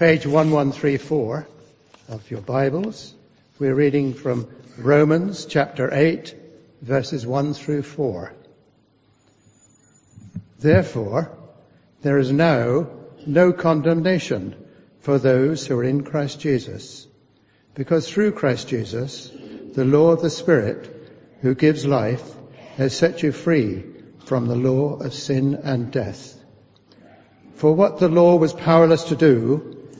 Page 1134 of your Bibles. We're reading from Romans chapter 8 verses 1 through 4. Therefore, there is now no condemnation for those who are in Christ Jesus, because through Christ Jesus, the law of the Spirit who gives life has set you free from the law of sin and death. For what the law was powerless to do,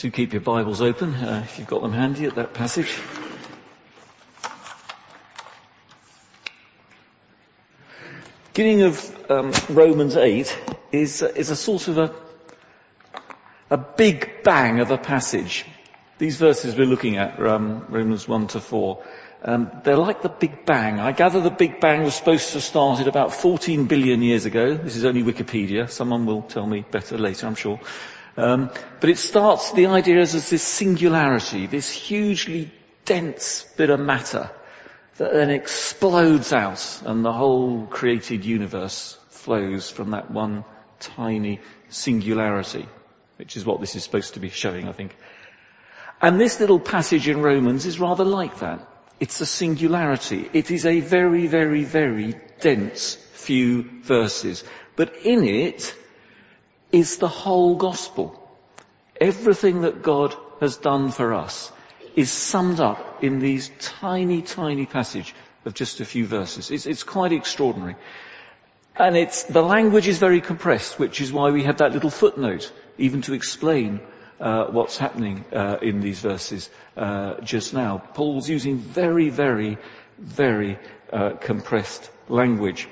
Do keep your Bibles open uh, if you've got them handy at that passage. Beginning of um, Romans 8 is, is a sort of a, a big bang of a passage. These verses we're looking at, um, Romans 1 to 4, um, they're like the Big Bang. I gather the Big Bang was supposed to have started about 14 billion years ago. This is only Wikipedia. Someone will tell me better later, I'm sure. Um, but it starts, the idea is as this singularity, this hugely dense bit of matter that then explodes out and the whole created universe flows from that one tiny singularity, which is what this is supposed to be showing, I think. And this little passage in Romans is rather like that. It's a singularity. It is a very, very, very dense few verses. But in it is the whole gospel. Everything that God has done for us is summed up in these tiny, tiny passage of just a few verses. It's, it's quite extraordinary. And it's, the language is very compressed, which is why we had that little footnote, even to explain uh, what's happening uh, in these verses uh, just now. Paul's using very, very, very uh, compressed language.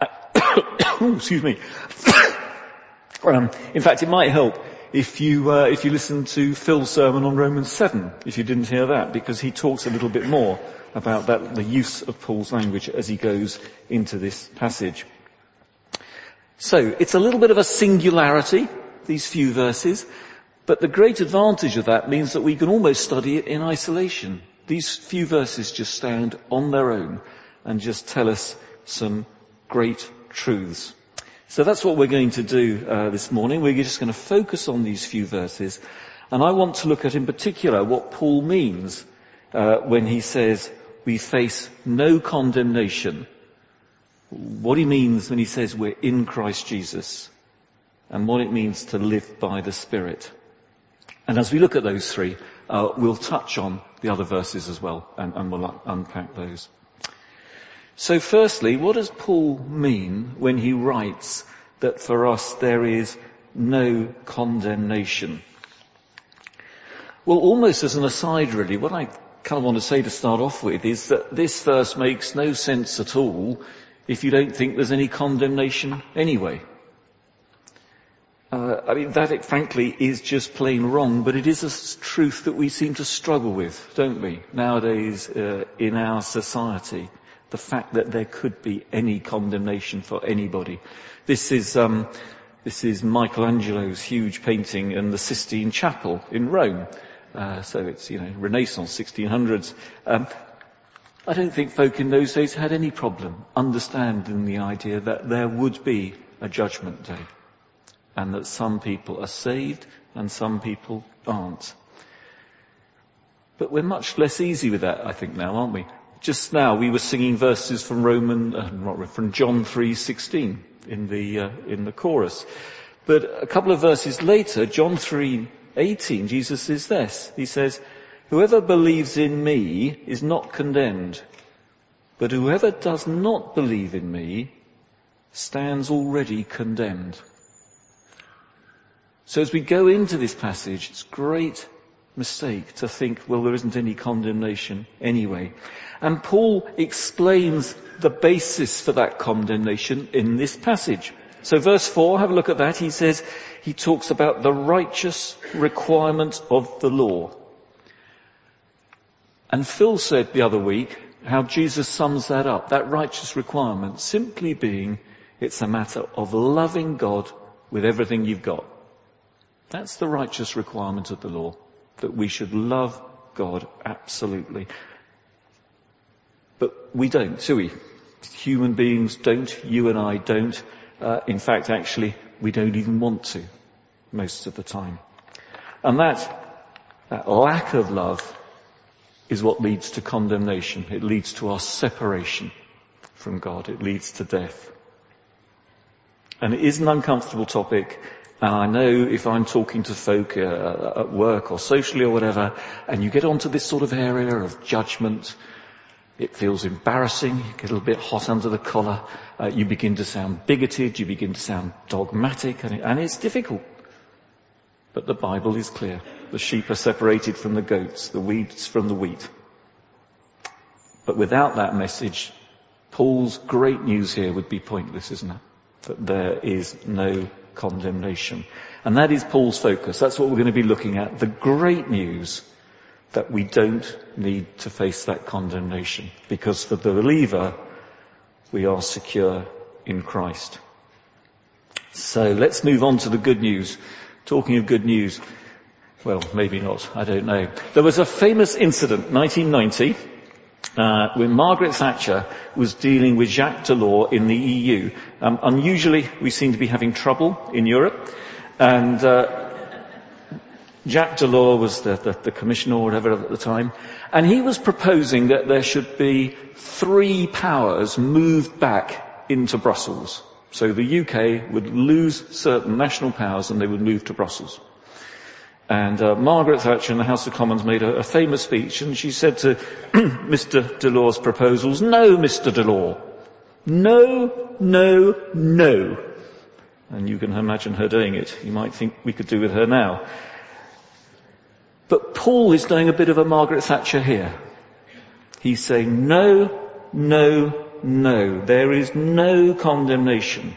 Excuse me. in fact, it might help if you uh, if you listen to Phil's sermon on Romans seven, if you didn't hear that, because he talks a little bit more about that, the use of Paul's language as he goes into this passage. So it's a little bit of a singularity, these few verses, but the great advantage of that means that we can almost study it in isolation. These few verses just stand on their own and just tell us some great truths. So that's what we're going to do uh, this morning. We're just going to focus on these few verses, and I want to look at in particular what Paul means uh, when he says we face no condemnation. What he means when he says we're in Christ Jesus, and what it means to live by the Spirit. And as we look at those three, uh, we'll touch on the other verses as well, and, and we'll unpack those. So firstly, what does Paul mean when he writes that for us there is no condemnation? Well, almost as an aside really, what I kind of want to say to start off with is that this verse makes no sense at all if you don't think there's any condemnation anyway. Uh, I mean, that frankly is just plain wrong, but it is a truth that we seem to struggle with, don't we, nowadays uh, in our society the fact that there could be any condemnation for anybody. This is, um, this is Michelangelo's huge painting in the Sistine Chapel in Rome. Uh, so it's, you know, Renaissance, 1600s. Um, I don't think folk in those days had any problem understanding the idea that there would be a judgment day and that some people are saved and some people aren't. But we're much less easy with that, I think now, aren't we? Just now we were singing verses from Roman, uh, from John 3:16 in the uh, in the chorus. But a couple of verses later, John 3:18, Jesus says this. He says, "Whoever believes in me is not condemned, but whoever does not believe in me stands already condemned." So as we go into this passage, it's great mistake to think, well, there isn't any condemnation anyway. And Paul explains the basis for that condemnation in this passage. So verse 4, have a look at that. He says, he talks about the righteous requirement of the law. And Phil said the other week how Jesus sums that up, that righteous requirement simply being it's a matter of loving God with everything you've got. That's the righteous requirement of the law, that we should love God absolutely. But we don't, do we? Human beings don't, you and I don't. Uh, in fact, actually, we don't even want to most of the time. And that, that lack of love is what leads to condemnation. It leads to our separation from God. It leads to death. And it is an uncomfortable topic. And I know if I'm talking to folk uh, at work or socially or whatever, and you get onto this sort of area of judgment, it feels embarrassing, you get a little bit hot under the collar, uh, you begin to sound bigoted, you begin to sound dogmatic, and, it, and it's difficult. But the Bible is clear. The sheep are separated from the goats, the weeds from the wheat. But without that message, Paul's great news here would be pointless, isn't it? That there is no condemnation. And that is Paul's focus. That's what we're going to be looking at. The great news that we don't need to face that condemnation. Because for the believer, we are secure in Christ. So let's move on to the good news. Talking of good news, well, maybe not, I don't know. There was a famous incident, 1990, uh, when Margaret Thatcher was dealing with Jacques Delors in the EU. Um, unusually, we seem to be having trouble in Europe, and uh, Jacques Delors was the, the, the, commissioner or whatever at the time, and he was proposing that there should be three powers moved back into Brussels. So the UK would lose certain national powers and they would move to Brussels. And uh, Margaret Thatcher in the House of Commons made a, a famous speech and she said to Mr Delors' proposals, no, Mr Delors. No, no, no. And you can imagine her doing it. You might think we could do with her now. But Paul is doing a bit of a Margaret Thatcher here. He's saying, no, no, no. There is no condemnation.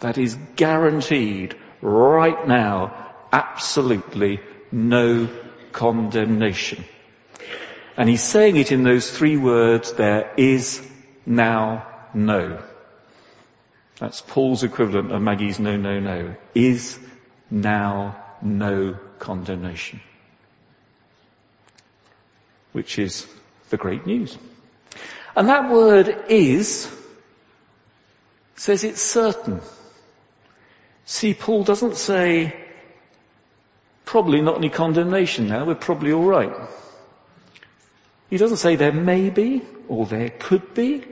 That is guaranteed right now absolutely no condemnation. And he's saying it in those three words, there is now no. That's Paul's equivalent of Maggie's no, no, no. Is now no condemnation. Which is the great news. And that word is says it's certain. See, Paul doesn't say Probably not any condemnation now, we're probably alright. He doesn't say there may be, or there could be.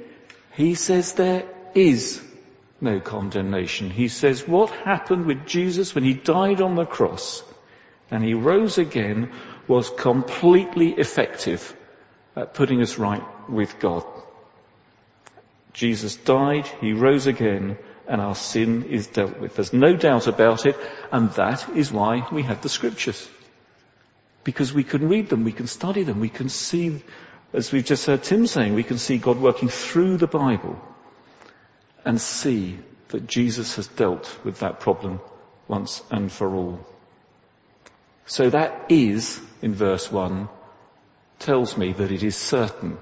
He says there is no condemnation. He says what happened with Jesus when he died on the cross and he rose again was completely effective at putting us right with God. Jesus died, he rose again, and our sin is dealt with. There's no doubt about it, and that is why we have the scriptures. Because we can read them, we can study them, we can see, as we've just heard Tim saying, we can see God working through the Bible and see that Jesus has dealt with that problem once and for all. So that is, in verse 1, tells me that it is certain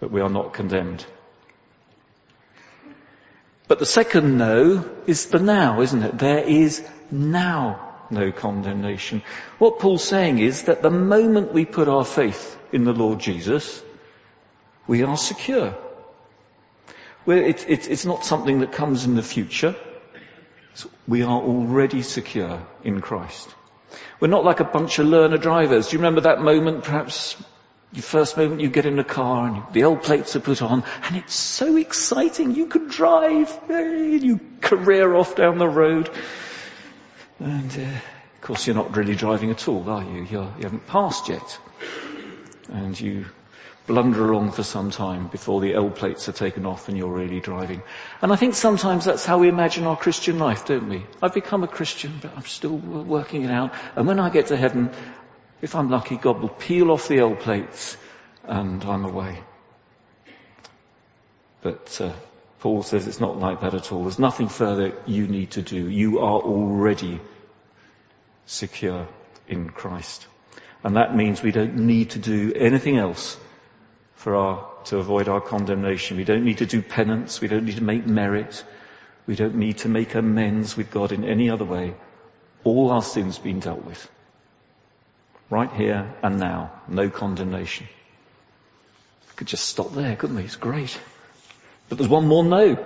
that we are not condemned. But the second no is the now, isn't it? There is now no condemnation. What Paul's saying is that the moment we put our faith in the Lord Jesus, we are secure. It, it, it's not something that comes in the future. We are already secure in Christ. We're not like a bunch of learner drivers. Do you remember that moment, perhaps the first moment you get in the car and the L plates are put on and it's so exciting. You can drive. And you career off down the road. And uh, of course you're not really driving at all, are you? You're, you have not passed yet. And you blunder along for some time before the L plates are taken off and you're really driving. And I think sometimes that's how we imagine our Christian life, don't we? I've become a Christian, but I'm still working it out. And when I get to heaven, if I'm lucky, God will peel off the old plates and I'm away. But uh, Paul says it's not like that at all. There's nothing further you need to do. You are already secure in Christ. And that means we don't need to do anything else for our, to avoid our condemnation. We don't need to do penance. We don't need to make merit. We don't need to make amends with God in any other way. All our sins been dealt with. Right here and now. No condemnation. We could just stop there, couldn't we? It's great. But there's one more no.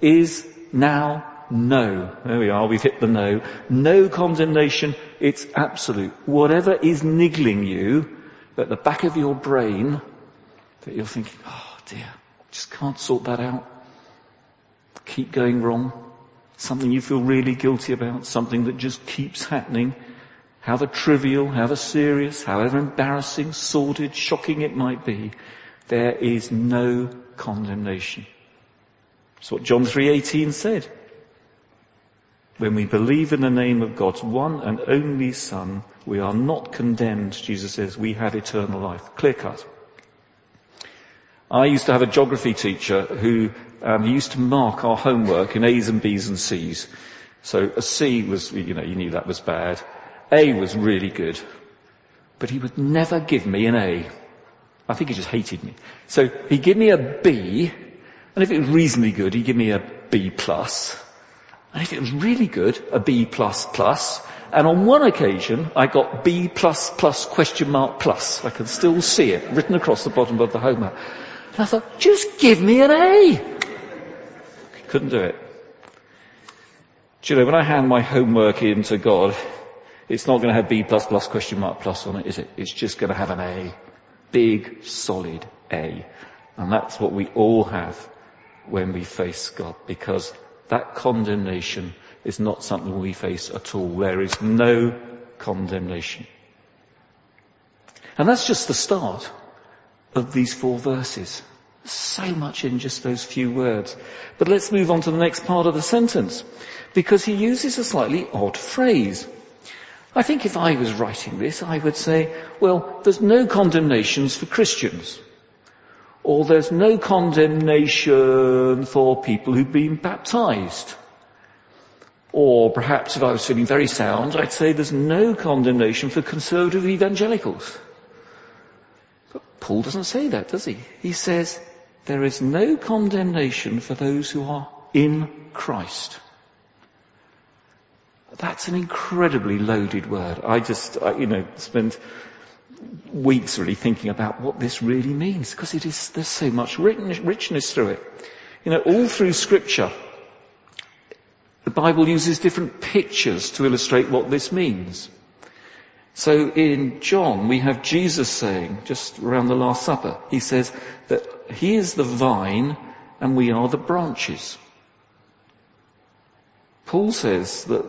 Is now no. There we are, we've hit the no. No condemnation, it's absolute. Whatever is niggling you at the back of your brain that you're thinking, oh dear, just can't sort that out. Keep going wrong. Something you feel really guilty about, something that just keeps happening. However trivial, however serious, however embarrassing, sordid, shocking it might be, there is no condemnation. That's what John 3.18 said. When we believe in the name of God's one and only Son, we are not condemned, Jesus says, we have eternal life. Clear cut. I used to have a geography teacher who um, used to mark our homework in A's and B's and C's. So a C was, you know, you knew that was bad. A was really good. But he would never give me an A. I think he just hated me. So he'd give me a B, and if it was reasonably good, he'd give me a B plus. And if it was really good, a B plus plus. And on one occasion, I got B plus plus question mark plus. I can still see it written across the bottom of the homework. And I thought, just give me an A. Couldn't do it. Do you know, when I hand my homework in to God, it's not going to have B plus plus question mark plus on it, is it? It's just going to have an A. Big, solid A. And that's what we all have when we face God, because that condemnation is not something we face at all. There is no condemnation. And that's just the start of these four verses. So much in just those few words. But let's move on to the next part of the sentence, because he uses a slightly odd phrase. I think if I was writing this, I would say, well, there's no condemnations for Christians or there's no condemnation for people who've been baptized. Or perhaps if I was feeling very sound, I'd say there's no condemnation for conservative evangelicals. But Paul doesn't say that, does he? He says, there is no condemnation for those who are in Christ. That's an incredibly loaded word. I just, I, you know, spent weeks really thinking about what this really means because it is, there's so much richness through it. You know, all through scripture, the Bible uses different pictures to illustrate what this means. So in John, we have Jesus saying, just around the Last Supper, he says that he is the vine and we are the branches. Paul says that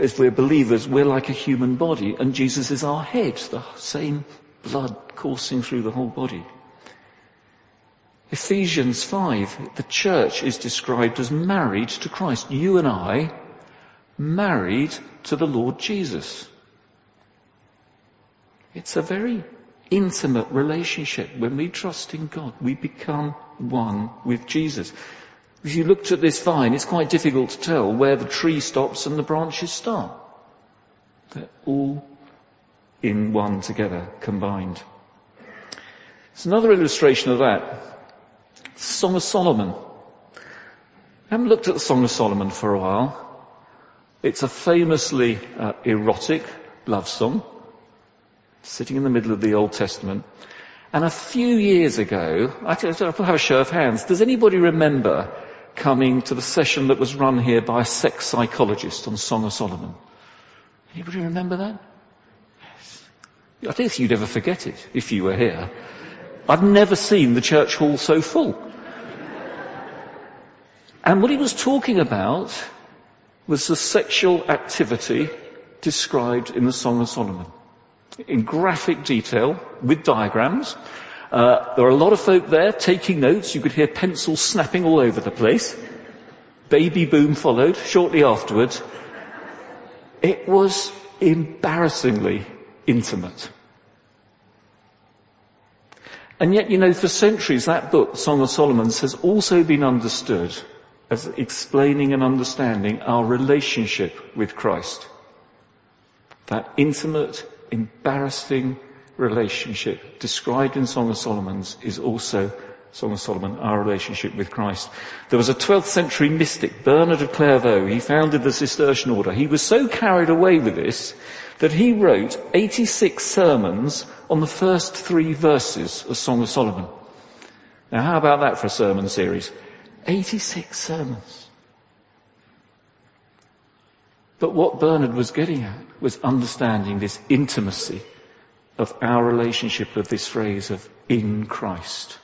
if we're believers, we're like a human body and Jesus is our head, the same blood coursing through the whole body. Ephesians 5, the church is described as married to Christ. You and I, married to the Lord Jesus. It's a very intimate relationship. When we trust in God, we become one with Jesus. If you looked at this vine, it's quite difficult to tell where the tree stops and the branches start. They're all in one together, combined. It's another illustration of that. Song of Solomon. I haven't looked at the Song of Solomon for a while. It's a famously uh, erotic love song, sitting in the middle of the Old Testament. And a few years ago, I will have a show of hands. Does anybody remember coming to the session that was run here by a sex psychologist on Song of Solomon. Anybody remember that? Yes. I think you'd ever forget it if you were here. I've never seen the church hall so full. And what he was talking about was the sexual activity described in the Song of Solomon. In graphic detail, with diagrams, uh, there were a lot of folk there taking notes. You could hear pencils snapping all over the place. Baby boom followed shortly afterwards. It was embarrassingly intimate. And yet, you know, for centuries that book, Song of Solomon, has also been understood as explaining and understanding our relationship with Christ. That intimate, embarrassing relationship described in Song of Solomon's is also Song of Solomon, our relationship with Christ. There was a 12th century mystic, Bernard of Clairvaux. He founded the Cistercian order. He was so carried away with this that he wrote 86 sermons on the first three verses of Song of Solomon. Now how about that for a sermon series? 86 sermons. But what Bernard was getting at was understanding this intimacy of our relationship with this phrase of in Christ.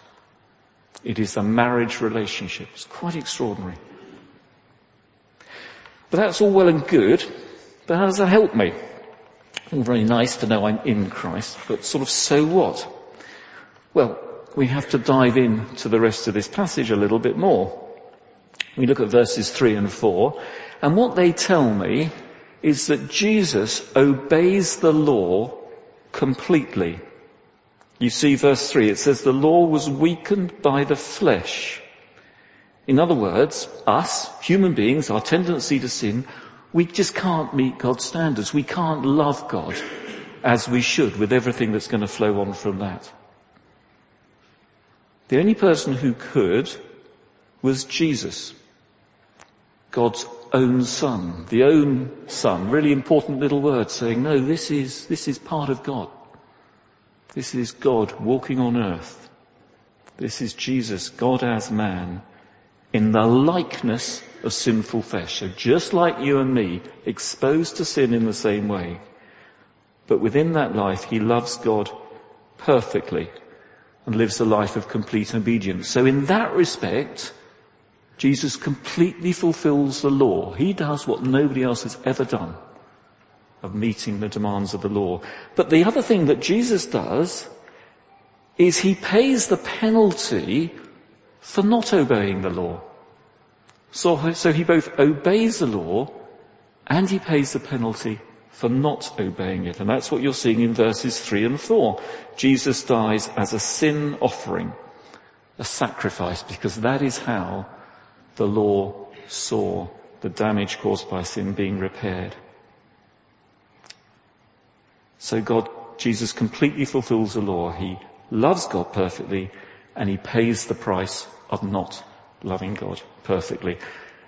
It is a marriage relationship. It's quite extraordinary. But that's all well and good, but how does that help me? All very nice to know I'm in Christ, but sort of so what? Well, we have to dive into the rest of this passage a little bit more. We look at verses three and four, and what they tell me is that Jesus obeys the law completely. You see verse 3, it says the law was weakened by the flesh. In other words, us, human beings, our tendency to sin, we just can't meet God's standards. We can't love God as we should with everything that's going to flow on from that. The only person who could was Jesus. God's own son, the own son, really important little word saying, no, this is, this is part of God. This is God walking on earth. This is Jesus, God as man, in the likeness of sinful flesh. So just like you and me, exposed to sin in the same way. But within that life, he loves God perfectly and lives a life of complete obedience. So in that respect, Jesus completely fulfills the law. He does what nobody else has ever done of meeting the demands of the law. But the other thing that Jesus does is he pays the penalty for not obeying the law. So, so he both obeys the law and he pays the penalty for not obeying it. And that's what you're seeing in verses three and four. Jesus dies as a sin offering, a sacrifice, because that is how the law saw the damage caused by sin being repaired. So God, Jesus completely fulfills the law. He loves God perfectly and he pays the price of not loving God perfectly.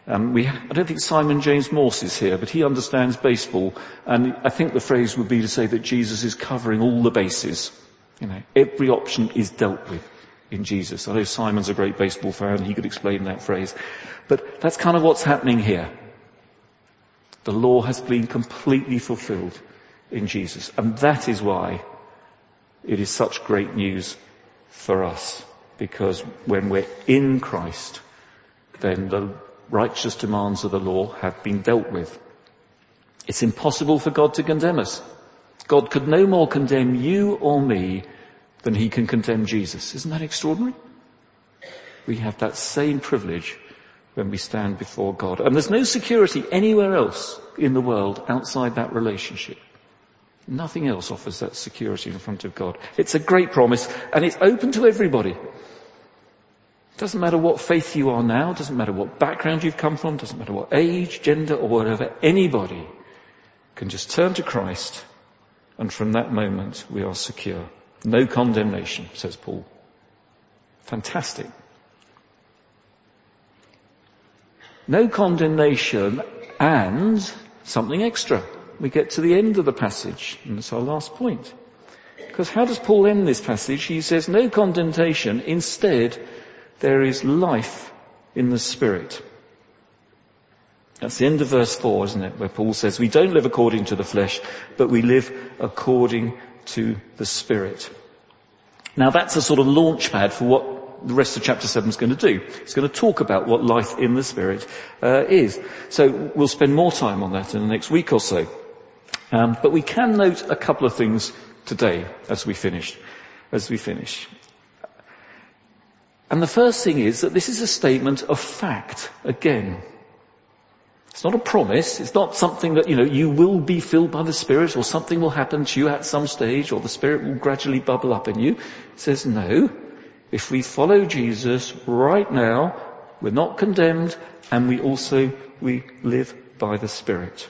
Um, we, I don't think Simon James Morse is here, but he understands baseball, and I think the phrase would be to say that Jesus is covering all the bases. You know, every option is dealt with in Jesus. I know Simon's a great baseball fan; he could explain that phrase, but that's kind of what's happening here. The law has been completely fulfilled in Jesus. And that is why it is such great news for us. Because when we're in Christ, then the righteous demands of the law have been dealt with. It's impossible for God to condemn us. God could no more condemn you or me than he can condemn Jesus. Isn't that extraordinary? We have that same privilege when we stand before God. And there's no security anywhere else in the world outside that relationship. Nothing else offers that security in front of God. It's a great promise and it's open to everybody. It Doesn't matter what faith you are now, doesn't matter what background you've come from, doesn't matter what age, gender or whatever, anybody can just turn to Christ and from that moment we are secure. No condemnation, says Paul. Fantastic. No condemnation and something extra we get to the end of the passage, and that's our last point. Because how does Paul end this passage? He says, no condemnation, instead there is life in the Spirit. That's the end of verse 4, isn't it? Where Paul says, we don't live according to the flesh, but we live according to the Spirit. Now that's a sort of launch pad for what the rest of chapter 7 is going to do. It's going to talk about what life in the Spirit uh, is. So we'll spend more time on that in the next week or so. Um, but we can note a couple of things today as we finish. As we finish. And the first thing is that this is a statement of fact again. It's not a promise. It's not something that, you know, you will be filled by the Spirit or something will happen to you at some stage or the Spirit will gradually bubble up in you. It says no. If we follow Jesus right now, we're not condemned and we also, we live by the Spirit.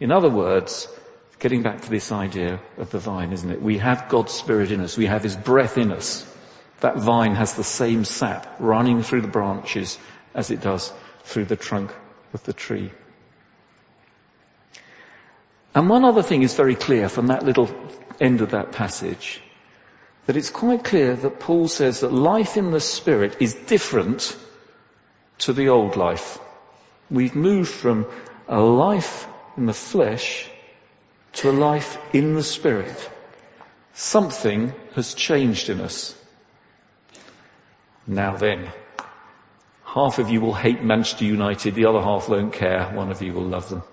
In other words, getting back to this idea of the vine, isn't it? We have God's Spirit in us. We have His breath in us. That vine has the same sap running through the branches as it does through the trunk of the tree. And one other thing is very clear from that little end of that passage, that it's quite clear that Paul says that life in the Spirit is different to the old life. We've moved from a life in the flesh to a life in the Spirit. Something has changed in us. Now then, half of you will hate Manchester United, the other half won't care, one of you will love them.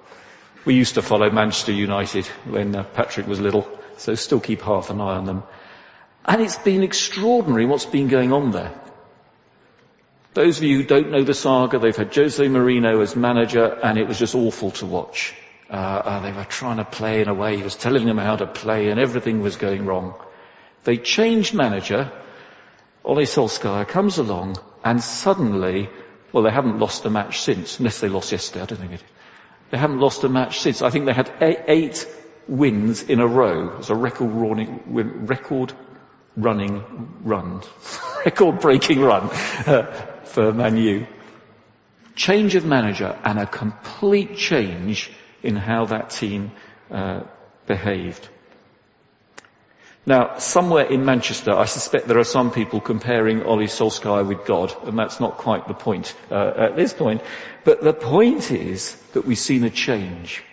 We used to follow Manchester United when uh, Patrick was little, so still keep half an eye on them. And it's been extraordinary what's been going on there. Those of you who don't know the saga, they've had Jose Mourinho as manager and it was just awful to watch. Uh, uh, they were trying to play in a way, he was telling them how to play and everything was going wrong. They changed manager, Ole Solskjaer comes along and suddenly, well they haven't lost a match since, unless they lost yesterday, I don't think it. They haven't lost a match since. I think they had eight, wins in a row. It's a record running, record running run, record breaking run uh, for Man U. Change of manager and a complete change in how that team uh, behaved. Now, somewhere in Manchester, I suspect there are some people comparing Ole Solskjaer with God, and that's not quite the point uh, at this point. But the point is that we've seen a change.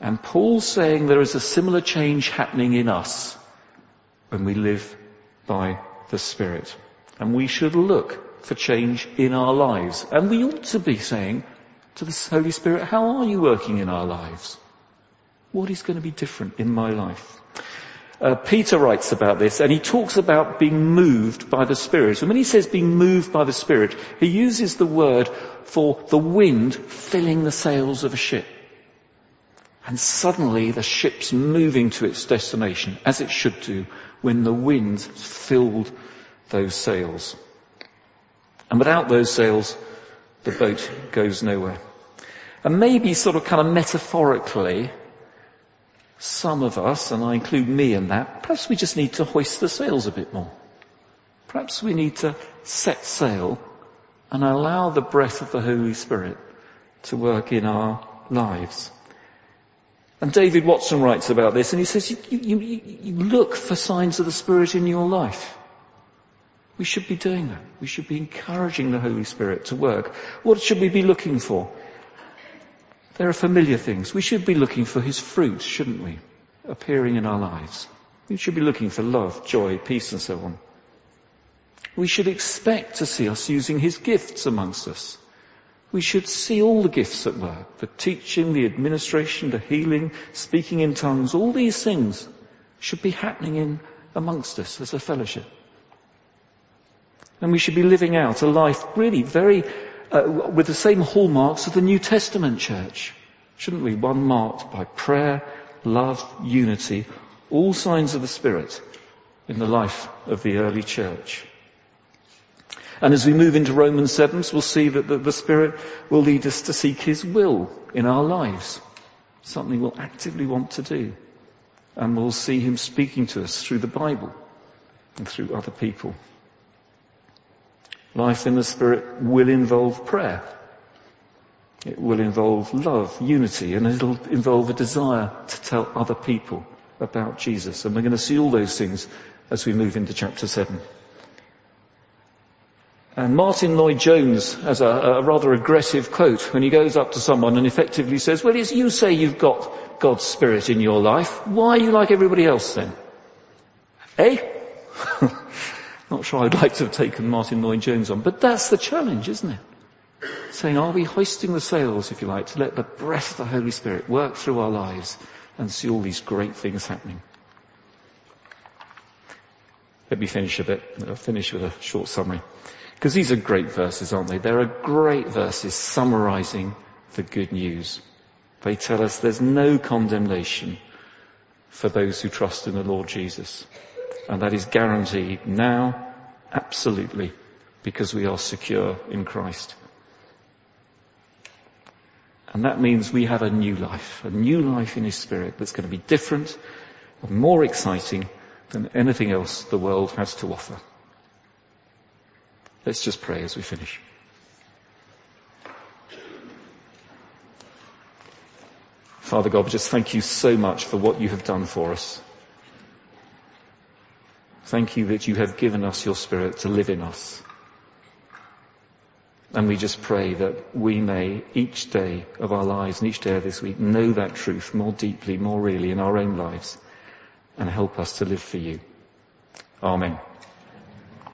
And Paul's saying there is a similar change happening in us when we live by the Spirit. And we should look for change in our lives. And we ought to be saying to the Holy Spirit, how are you working in our lives? What is going to be different in my life? Uh, Peter writes about this and he talks about being moved by the Spirit. And when he says being moved by the Spirit, he uses the word for the wind filling the sails of a ship. And suddenly the ship's moving to its destination, as it should do, when the wind filled those sails. And without those sails, the boat goes nowhere. And maybe sort of kind of metaphorically, some of us, and I include me in that, perhaps we just need to hoist the sails a bit more. Perhaps we need to set sail and allow the breath of the Holy Spirit to work in our lives. And David Watson writes about this and he says, you, you, you, look for signs of the Spirit in your life. We should be doing that. We should be encouraging the Holy Spirit to work. What should we be looking for? There are familiar things. We should be looking for His fruit, shouldn't we? Appearing in our lives. We should be looking for love, joy, peace and so on. We should expect to see us using His gifts amongst us. We should see all the gifts at work. The teaching, the administration, the healing, speaking in tongues, all these things should be happening in amongst us as a fellowship. And we should be living out a life really very uh, with the same hallmarks of the New Testament church, shouldn't we? One marked by prayer, love, unity, all signs of the Spirit in the life of the early church. And as we move into Romans 7, we'll see that the, the Spirit will lead us to seek His will in our lives. Something we'll actively want to do. And we'll see Him speaking to us through the Bible and through other people. Life in the Spirit will involve prayer. It will involve love, unity, and it'll involve a desire to tell other people about Jesus. And we're going to see all those things as we move into chapter 7. And Martyn Lloyd-Jones has a, a, rather aggressive quote when he goes up to someone and effectively says, well, it's you say you've got God's Spirit in your life. Why are you like everybody else then? Eh? Not sure I'd like to have taken Martyn Lloyd-Jones on, but that's the challenge, isn't it? Saying, are we hoisting the sails, if you like, to let the breath of the Holy Spirit work through our lives and see all these great things happening? Let me finish a bit. I'll finish with a short summary. Because these are great verses, aren't they? There are great verses summarizing the good news. They tell us there's no condemnation for those who trust in the Lord Jesus. And that is guaranteed now, absolutely, because we are secure in Christ. And that means we have a new life, a new life in His Spirit that's going to be different and more exciting than anything else the world has to offer. Let's just pray as we finish. Father God, just thank you so much for what you have done for us. Thank you that you have given us your Spirit to live in us. And we just pray that we may each day of our lives and each day of this week know that truth more deeply, more really in our own lives and help us to live for you. Amen.